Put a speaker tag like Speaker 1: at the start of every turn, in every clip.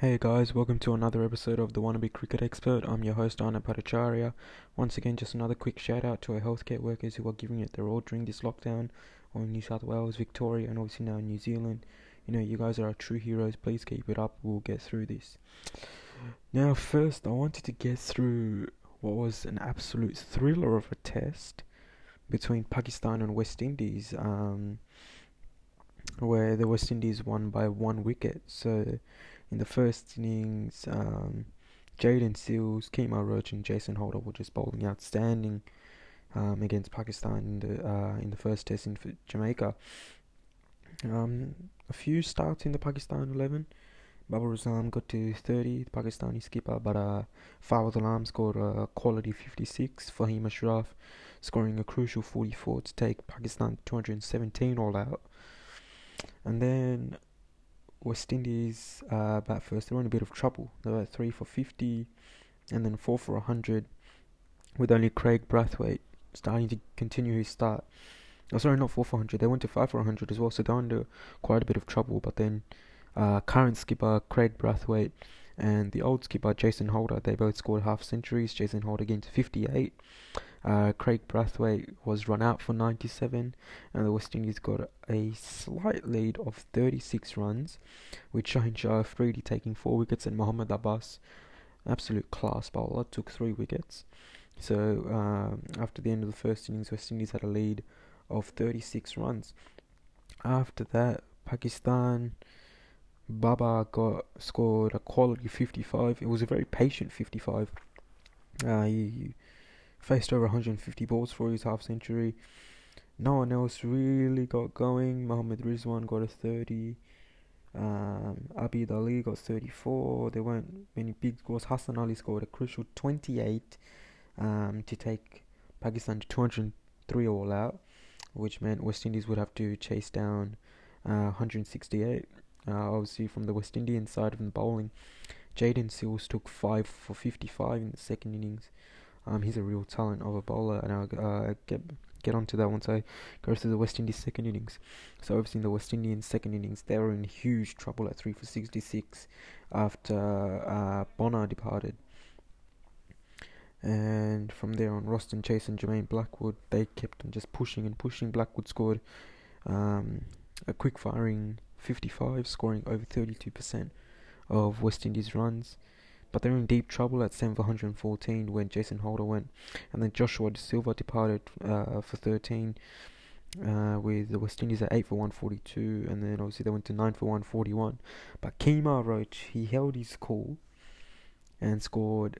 Speaker 1: Hey guys, welcome to another episode of the Wannabe Cricket Expert. I'm your host Arnab Bhattacharya. Once again, just another quick shout out to our healthcare workers who are giving it their all during this lockdown on New South Wales, Victoria, and obviously now New Zealand. You know, you guys are our true heroes. Please keep it up. We'll get through this. Now, first, I wanted to get through what was an absolute thriller of a test between Pakistan and West Indies, um, where the West Indies won by one wicket. So in the first innings, um, Jayden Seales, Kemar Roach, and Jason Holder were just bowling outstanding um, against Pakistan in the uh, in the first test in Jamaica. Um, a few starts in the Pakistan eleven. Babar Azam got to 30, the Pakistani skipper, but uh, Fawad Alam scored a quality 56. Fahim Ashraf scoring a crucial 44 to take Pakistan 217 all out. And then West Indies uh, bat first. They were in a bit of trouble. They were three for 50 and then four for 100 with only Kraigg Brathwaite starting to continue his start. Oh, sorry, not four for 100. They went to five for 100 as well, so they're under quite a bit of trouble. But then uh, current skipper Kraigg Brathwaite and the old skipper Jason Holder, they both scored half centuries. Jason Holder getting to 58. Uh, Kraigg Brathwaite was run out for 97, and the West Indies got a slight lead of 36 runs, with Shaheen Shah Afridi taking four wickets and Mohammad Abbas, absolute class bowler, took three wickets. So um, after the end of the first innings, West Indies had a lead of 36 runs. After that, Pakistan. Babar got scored a quality 55. It was a very patient 55. Uh, he, faced over 150 balls for his half century. No one else really got going. Mohammad Rizwan got a 30. Um, Abid Ali got 34. There weren't many big scores. Hassan Ali scored a crucial 28 um, to take Pakistan to 203 all out, which meant West Indies would have to chase down uh, 168. Uh, obviously, from the West Indian side of the bowling, Jayden Seales took 5 for 55 in the second innings. Um, he's a real talent of a bowler, and I'll uh, get get onto that once I go through the West Indies second innings. So obviously in the West Indian second innings, they were in huge trouble at three for sixty six after uh, Bonner departed. And from there on, Roston Chase and Jermaine Blackwood, they kept on just pushing and pushing. Blackwood scored um, a quick firing 55, scoring over 32% of West Indies runs. But they're in deep trouble at 7 for 114 when Jason Holder went. And then Joshua Da Silva departed uh, for 13 uh, with the West Indies at 8 for 142. And then obviously they went to 9 for 141. But Kemar Roach, he held his cool and scored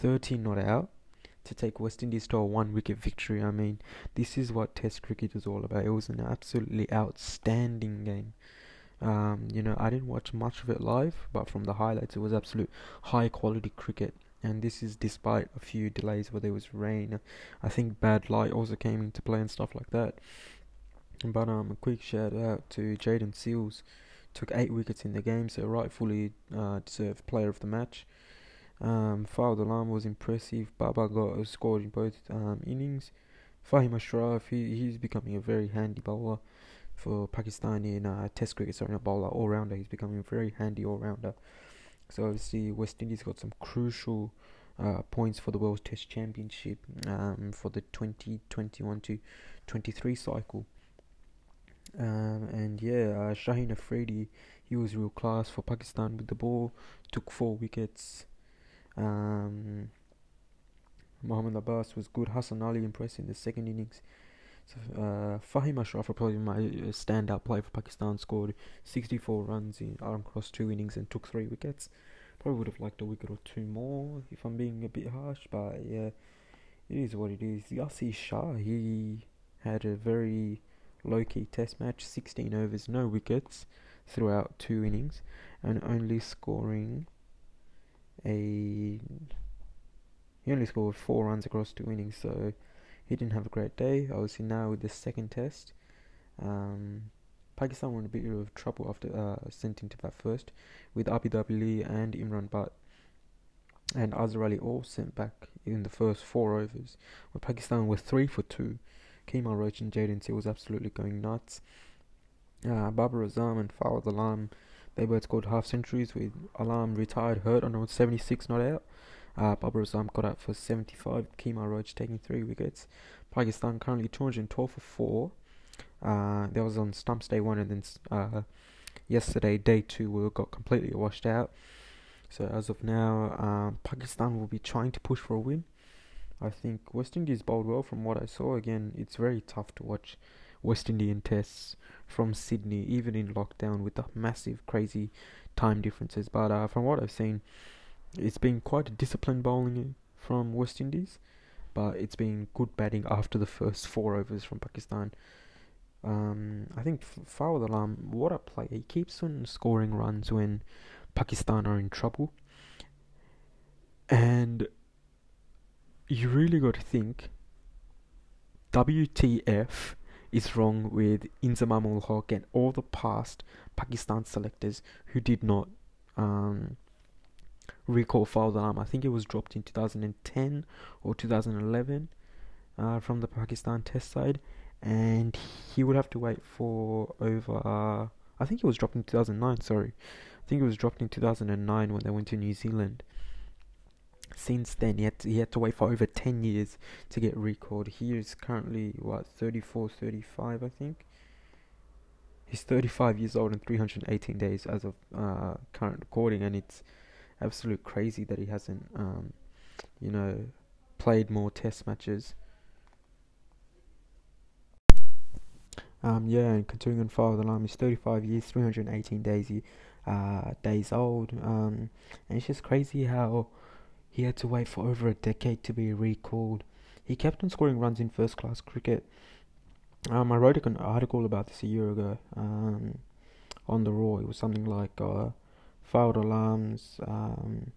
Speaker 1: 13 not out to take West Indies to a one wicket victory. I mean, this is what Test cricket is all about. It was an absolutely outstanding game. Um, you know, I didn't watch much of it live, but from the highlights, it was absolute high quality cricket. And this is despite a few delays where there was rain. I think bad light also came into play and stuff like that. But um, a quick shout out to Jayden Seales. took eight wickets in the game, so rightfully uh, deserved player of the match. Um, Alam was impressive. Babar got scored in both um, innings. Fahim Ashraf, he, he's becoming a very handy bowler for Pakistani in uh, Test cricket, sorry, not bowler, all rounder. He's becoming a very handy all rounder. So obviously, West Indies got some crucial uh, points for the World Test Championship um, for the 2021 to 23 cycle. Um, and yeah, uh, Shaheen Afridi, he was real class for Pakistan with the ball, took four wickets. Um, Mohammad Abbas was good. Hassan Ali impressed in the second innings. Uh, Fahim Ashraf, probably my standout player for Pakistan, scored 64 runs in across two innings and took three wickets. Probably would have liked a wicket or two more if I'm being a bit harsh, but yeah, it is what it is. Yasir Shah, he had a very low key test match 16 overs, no wickets throughout two innings, and only scoring a. He only scored four runs across two innings, so he didn't have a great day. Obviously, now with the second test, um, Pakistan were in a bit of trouble after uh, sent into that first, with Ali and Imran Butt and Azhar Ali all sent back in the first four overs, where Pakistan were three for two. Kemar Roach and Jayden Seales was absolutely going nuts. Uh, Babar Azam and Fawad Alam, They both scored half centuries with Alam retired hurt on 76 not out. Uh, Babar Azam got out for 75. Kemar Roach taking three wickets. Pakistan currently 212 for four. Uh, that was on stumps day one, and then uh, yesterday day two we got completely washed out. So as of now, um, Pakistan will be trying to push for a win. I think West Indies bowled well from what I saw. Again, it's very tough to watch West Indian tests from Sydney, even in lockdown with the massive, crazy time differences. But uh, from what I've seen, it's been quite a disciplined bowling from West Indies, but it's been good batting after the first four overs from Pakistan. Um, I think Fawad Alam, what a player! He keeps on scoring runs when Pakistan are in trouble, and you really got to think. WTF is wrong with Inzamam ul Haq and all the past Pakistan selectors who did not um, recall Fawad Alam. I think it was dropped in 2010 or 2011 uh, from the Pakistan test side, and he would have to wait for over. Uh, I think it was dropped in 2009. Sorry, I think it was dropped in 2009 when they went to New Zealand. Since then, he had to, he had to wait for over 10 years to get recalled. He is currently what 34, 35, I think. He's 35 years old and 318 days as of uh, current recording, and it's absolute crazy that he hasn't, um, you know, played more test matches. Um, yeah, and continuing on Fawad Alam, he's 35 years, 318 days, uh, days old. Um, and it's just crazy how he had to wait for over a decade to be recalled. He kept on scoring runs in first class cricket. Um, I wrote an article about this a year ago um, on the Roar. It was something like uh, Fawad Alam's, um,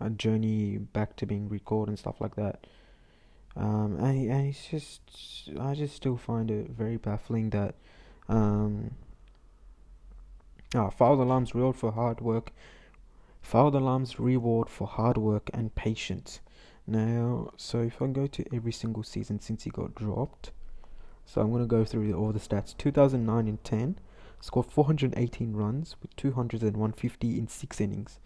Speaker 1: a journey back to being recalled and stuff like that. Um, and, and it's just, I just still find it very baffling that um, ah, Fawad Alam's reward for hard work, Fawad Alam's reward for hard work and patience. Now, so if I go to every single season since he got dropped, so I'm going to go through all the stats 2009 and 10, scored 418 runs with 200 and 150 in 6 innings.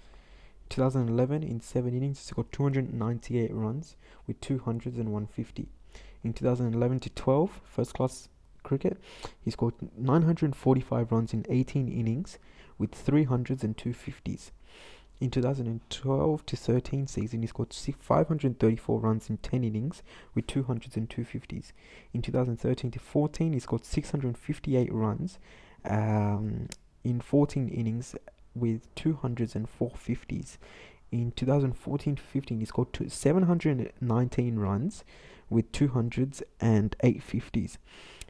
Speaker 1: 2011, in 7 innings, he scored 298 runs with 200 and 150. In 2011 to 12, first class cricket, he scored 945 runs in 18 innings with 300s and 250s. In 2012 to 13 season, he scored 534 runs in 10 innings with 200s and 250s. In 2013 to 14, he scored 658 runs um, in 14 innings with 200s and 450s. In 2014 to 15, he scored 719 runs with 200s and 850s.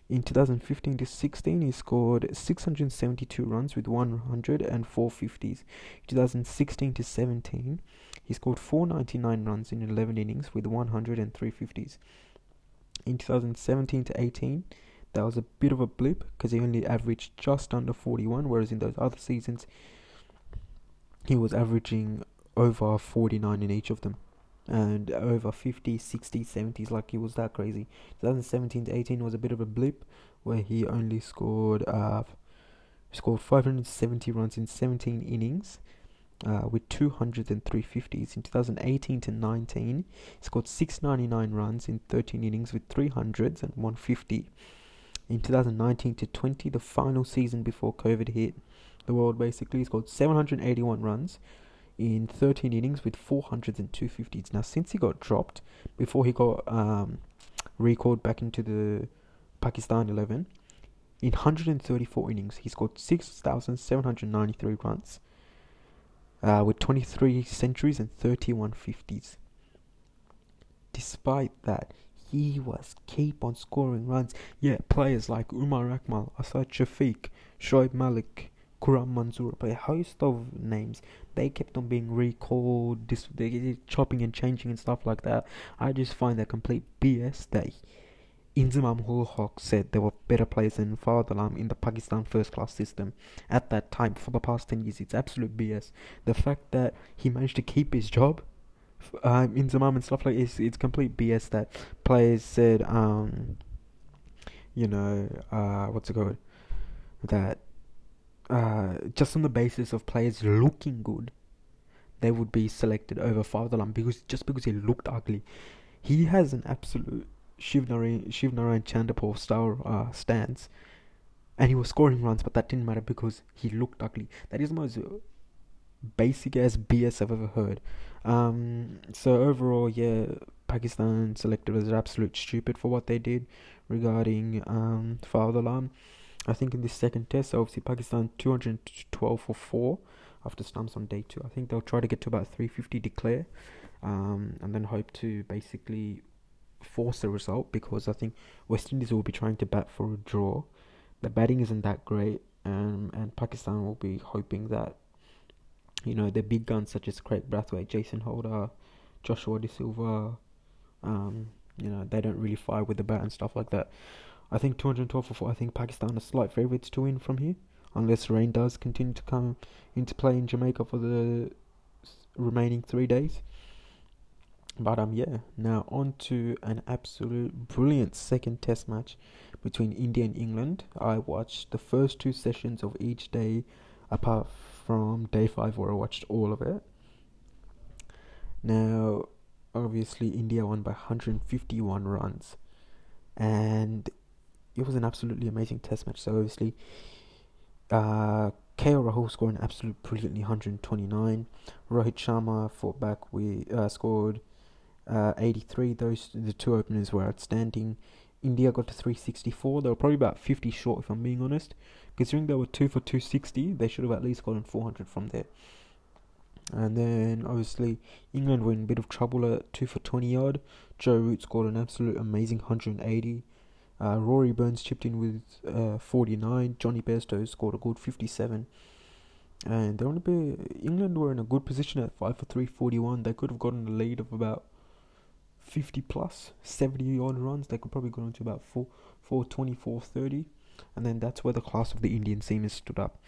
Speaker 1: In 2015 to 16, he scored 672 runs with 100 and 450s. 2016 to 17, he scored 499 runs in 11 innings with 100 and 350s. In 2017 to 18, that was a bit of a blip because he only averaged just under 41, whereas in those other seasons he was averaging over 49 in each of them and over 50, 60, 70s like he was that crazy. 2017 to 18 was a bit of a blip where he only scored uh scored 570 runs in 17 innings uh, with 200 and 350s. In 2018 to 19, he scored 699 runs in 13 innings with 300s and 150 in 2019 to 20, the final season before COVID hit the world, basically, he scored 781 runs in 13 innings with 400s and 250s. Now, since he got dropped before he got um, recalled back into the Pakistan 11, in 134 innings, he scored 6,793 runs uh, with 23 centuries and 31 50s. Despite that, he was keep on scoring runs. Yeah, players like Umar Akmal, Asad Shafiq, Shoaib Malik, Khurram Manzoor, but a host of names. They kept on being recalled, they chopping and changing and stuff like that. I just find that complete BS that Inzamam ul Haq said there were better players than Fawad in the Pakistan first class system at that time for the past 10 years. It's absolute BS. The fact that he managed to keep his job um, in the moment stuff like it's it's complete BS that players said um you know uh what's it called that uh, just on the basis of players looking good, they would be selected over Fawad Alam because just because he looked ugly. He has an absolute Shivnarayan, Shivnarayan Chanderpaul style uh, stance, and he was scoring runs, but that didn't matter because he looked ugly. That is most basic as BS I've ever heard. Um, so overall, yeah, Pakistan selected was absolute stupid for what they did regarding um, Alam. I think in this second test, obviously Pakistan 212 for four after stumps on day two. I think they'll try to get to about 350 declare, um, and then hope to basically force a result because I think West Indies will be trying to bat for a draw. The batting isn't that great, um, and Pakistan will be hoping that you know the big guns such as Kraigg Brathwaite, Jason Holder, Joshua Da Silva, um, you know they don't really fire with the bat and stuff like that. I think 212 for four. I think Pakistan are slight favourites to win from here, unless rain does continue to come into play in Jamaica for the remaining three days. But um, yeah. Now on to an absolute brilliant second Test match between India and England. I watched the first two sessions of each day, apart from day five where I watched all of it. Now, obviously, India won by 151 runs, and it was an absolutely amazing test match. So, obviously, uh, KL Rahul scored an absolute brilliantly 129. Rohit Sharma fought back with uh, scored uh, 83. Those the two openers were outstanding. India got to 364. They were probably about 50 short, if I'm being honest. Considering they were 2 for 260, they should have at least gotten 400 from there. And then, obviously, England were in a bit of trouble at 2 for 20 odd. Joe Root scored an absolute amazing 180. Uh, Rory Burns chipped in with uh, 49. Jonny Bairstow scored a good 57. And they're on a bit, England were in a good position at 5 for 341. They could have gotten a lead of about 50 plus, 70 odd runs. They could probably go on to about 4, 420, 430 and then that's where the class of the Indian seamers stood up.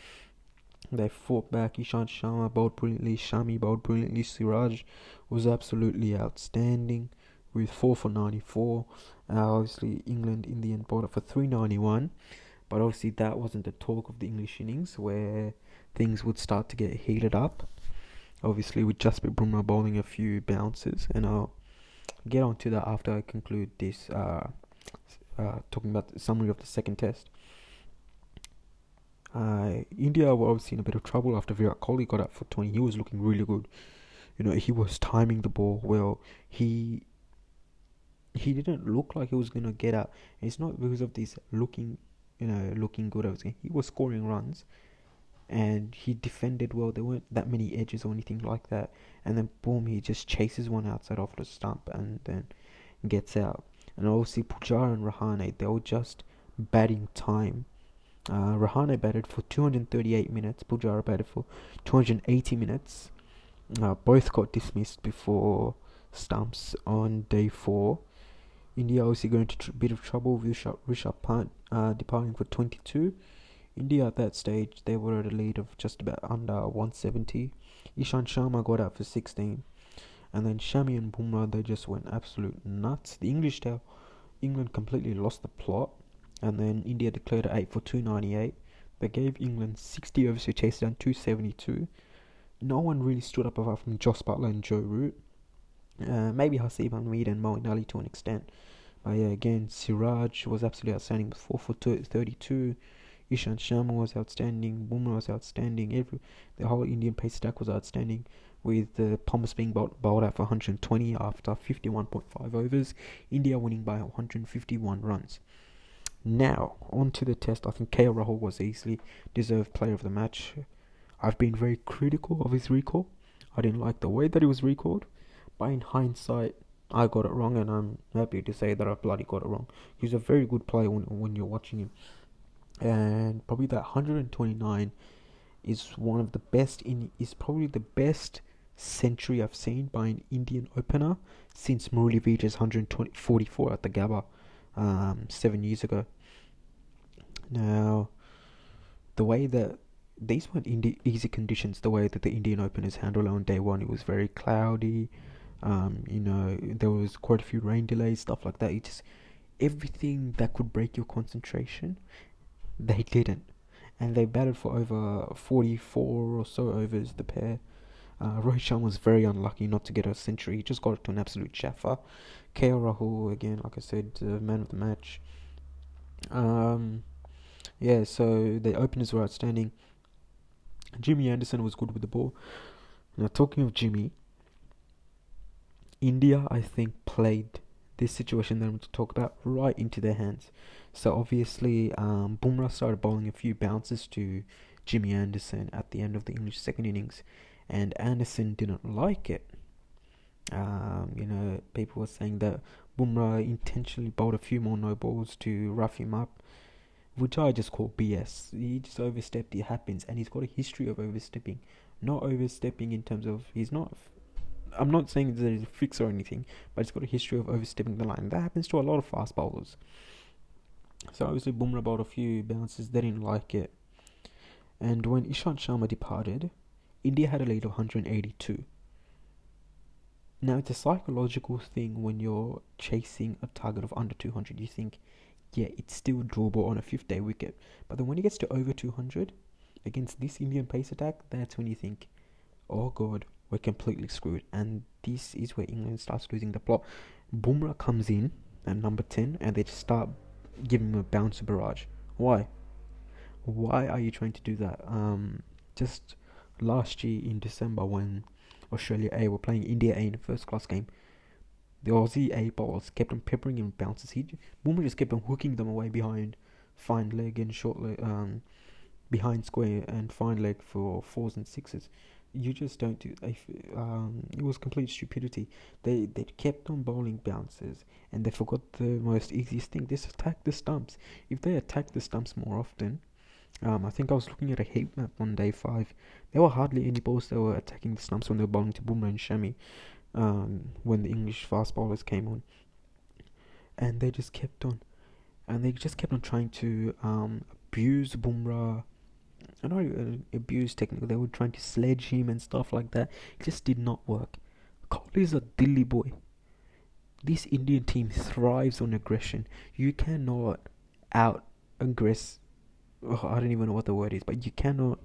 Speaker 1: They fought back. Ishant Sharma bowled brilliantly. Shami bowled brilliantly. Siraj was absolutely outstanding with 4 for 94. Uh, obviously, England in the end bowled for 391. But obviously, that wasn't the talk of the English innings where things would start to get heated up. Obviously, with Jasprit Bumrah bowling a few bounces. And I'll get on to that after I conclude this, uh, uh, talking about the summary of the second test. Uh, India were obviously in a bit of trouble after Virat Kohli got out for 20. He was looking really good. You know, he was timing the ball well. He he didn't look like he was gonna get out. It's not because of this looking, you know, looking good. I was he was scoring runs, and he defended well. There weren't that many edges or anything like that. And then boom, he just chases one outside off the stump and then gets out. And obviously Pujara and Rahane, they were just batting time uh, Rahane batted for 238 minutes. Pujara batted for 280 minutes. Uh, both got dismissed before stumps on day four. India obviously going to a bit of trouble with Rishabh Pant uh, departing for 22. India at that stage they were at a lead of just about under 170. Ishant Sharma got out for 16, and then Shami and Bumrah they just went absolute nuts. The English tail, England completely lost the plot and then India declared it 8 for 298. They gave England 60 overs to chase down 272. No one really stood up apart from Jos Buttler and Joe Root. Uh, maybe Haseeb Hameed and Moeen Ali to an extent. But yeah, again, Siraj was absolutely outstanding with 4 for 32. Ishant Sharma was outstanding. Bumrah was outstanding. Every The whole Indian pace attack was outstanding. With the uh, being bowled, bowled out for 120 after 51.5 overs. India winning by 151 runs. Now, on to the test. I think KL Rahul was easily deserved player of the match. I've been very critical of his recall. I didn't like the way that he was recalled. But in hindsight, I got it wrong, and I'm happy to say that I bloody got it wrong. He's a very good player when, when you're watching him. And probably that 129 is one of the best in is probably the best century I've seen by an Indian opener since Murali Vijay's 144 at the Gabba um, seven years ago. Now, the way that these weren't indi- easy conditions, the way that the Indian Openers handled on day one, it was very cloudy. Um, you know, there was quite a few rain delays, stuff like that. It just everything that could break your concentration, they didn't. and they batted for over 44 or so overs, the pair. Uh, Rohit Sharma was very unlucky not to get a century. He just got it to an absolute jaffa. KL Rahul, again, like I said, uh, man of the match. Um, yeah, so the openers were outstanding. Jimmy Anderson was good with the ball. Now, talking of Jimmy, India, I think, played this situation that I'm going to talk about right into their hands. So obviously, um, Bumrah started bowling a few bounces to Jimmy Anderson at the end of the English second innings, and Anderson didn't like it. Um, you know, people were saying that Bumrah intentionally bowled a few more no balls to rough him up, which I just call BS. He just overstepped. It happens, and he's got a history of overstepping. Not overstepping in terms of he's not. I'm not saying there is a fix or anything, but it's got a history of overstepping the line. That happens to a lot of fast bowlers. So obviously Bumrah bowled a few bounces. They didn't like it, and when Ishant Sharma departed, India had a lead of 182. Now it's a psychological thing when you're chasing a target of under 200. You think, yeah, it's still doable on a fifth day wicket. But then when it gets to over 200 against this Indian pace attack, that's when you think, oh god, we're completely screwed. And this is where England starts losing the plot. Bumrah comes in at number 10 and they just start giving him a bouncer barrage. Why? Why are you trying to do that? Um, just last year in December when Australia A were playing India A in the first class game. The Aussie A bowlers kept on peppering him bounces. He Boomer just kept on hooking them away behind fine leg and short leg, um, behind square and fine leg for fours and sixes. You just don't do. If, um, it was complete stupidity. They they kept on bowling bounces and they forgot the most easiest thing. Just attack the stumps. If they attack the stumps more often, um, I think I was looking at a heat map on day five. There were hardly any balls that were attacking the stumps when they were bowling to Bumrah and Shami. Um, when the English fast bowlers came on, and they just kept on, and they just kept on trying to um, abuse Bumrah. I know uh, abuse technically. They were trying to sledge him and stuff like that. It just did not work. Kohli is a Dilly boy. This Indian team thrives on aggression. You cannot out aggress oh, I don't even know what the word is, but you cannot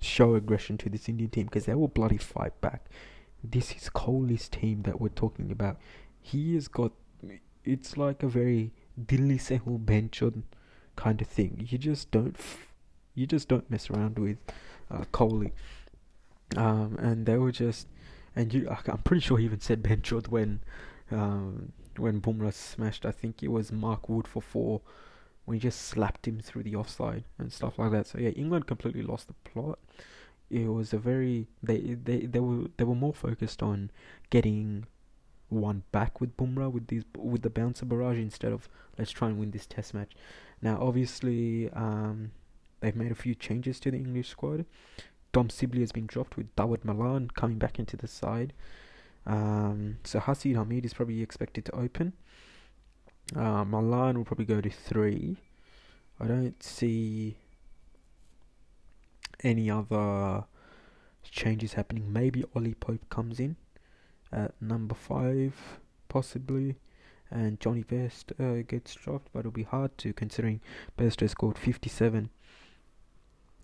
Speaker 1: show aggression to this Indian team because they will bloody fight back. This is Kohli's team that we're talking about. He has got it's like a very Dilly Sehul Benchon kind of thing. You just don't you just don't mess around with uh, Kohli. Um, and they were just and you I'm pretty sure he even said Benchod when um, when Bumrah smashed I think it was Mark Wood for four when he just slapped him through the offside and stuff like that. So yeah, England completely lost the plot. It was a very they they they were they were more focused on getting one back with Bumrah with these with the bouncer barrage instead of let's try and win this test match. Now obviously um, they've made a few changes to the English squad. Dom Sibley has been dropped with Dawid Malan coming back into the side. Um, so Haseeb Hameed is probably expected to open. Uh, Malan will probably go to three. I don't see any other changes happening. Maybe Ollie Pope comes in at number five, possibly, and Jonny Bairstow uh, gets dropped, but it'll be hard to considering Bairstow scored 57.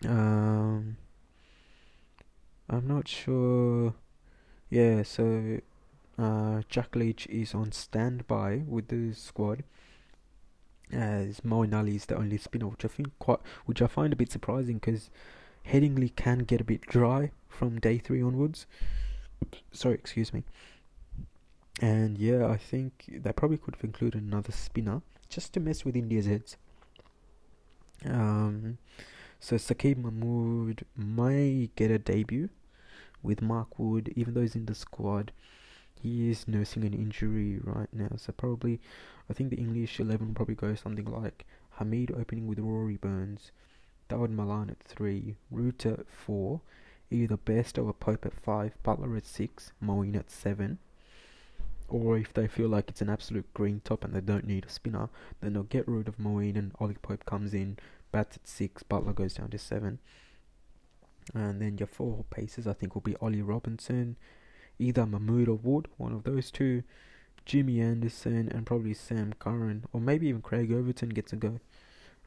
Speaker 1: Um, I'm not sure. Yeah, so uh, Jack Leach is on standby with the squad as Moeen Ali is the only spinner, which I think quite, which I find a bit surprising because Headingley can get a bit dry from day three onwards. Sorry, excuse me. And yeah, I think they probably could have included another spinner just to mess with India's heads. Um, so Saqib Mahmood may get a debut with Mark Wood, even though he's in the squad he is nursing an injury right now. So probably, I think the English eleven will probably go something like Hameed opening with Rory Burns, Dawid Malan at three, Root at four, either Bairstow or Pope at five, Buttler at six, Moeen at seven. Or if they feel like it's an absolute green top and they don't need a spinner, then they'll get rid of Moeen and Ollie Pope comes in, bats at six, Buttler goes down to seven. And then your four paces I think will be Ollie Robinson, either Mahmood or Wood, one of those two, Jimmy Anderson, and probably Sam Curran, or maybe even Craig Overton gets a go.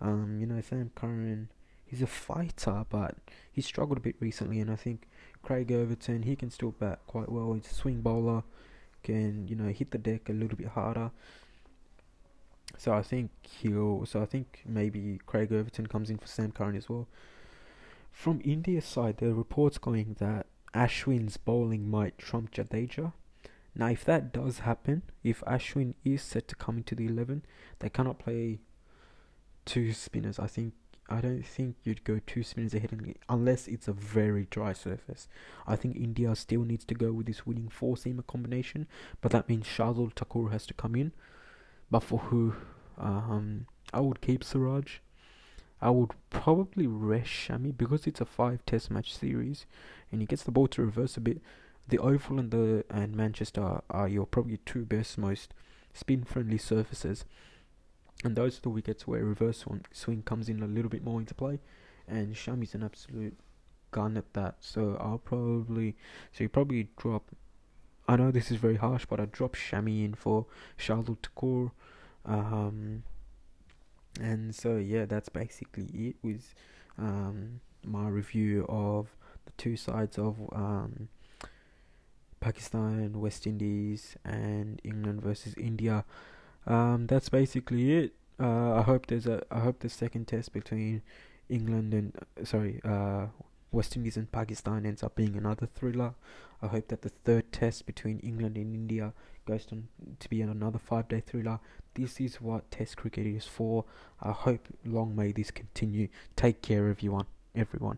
Speaker 1: Um, you know, Sam Curran, he's a fighter, but he struggled a bit recently, and I think Craig Overton he can still bat quite well. He's a swing bowler, can you know hit the deck a little bit harder. So I think he'll. So I think maybe Craig Overton comes in for Sam Curran as well. From India's side, there are reports going that Ashwin's bowling might trump Jadeja. Now, if that does happen, if Ashwin is set to come into the eleven, they cannot play two spinners. I think I don't think you'd go two spinners ahead unless it's a very dry surface. I think India still needs to go with this winning four seamer combination, but that means Shardul Thakur has to come in. But for who? Um, I would keep Siraj. I would probably rest Shami because it's a five test match series and he gets the ball to reverse a bit. The Oval and the and Manchester are your probably two best most spin friendly surfaces and those are the wickets where reverse swing, swing comes in a little bit more into play. And Shami's an absolute gun at that. So I'll probably so you probably drop. I know this is very harsh, but I dropped Shami in for Shardul Thakur. Um, and so yeah, that's basically it with um, my review of the two sides of um, Pakistan, West Indies, and England versus India. Um, that's basically it. Uh, I hope there's a. I hope the second test between England and sorry, uh, West Indies and Pakistan ends up being another thriller. I hope that the third test between England and India goes on to be another five-day thriller. This is what Test cricket is for. I hope long may this continue. Take care, everyone. Everyone.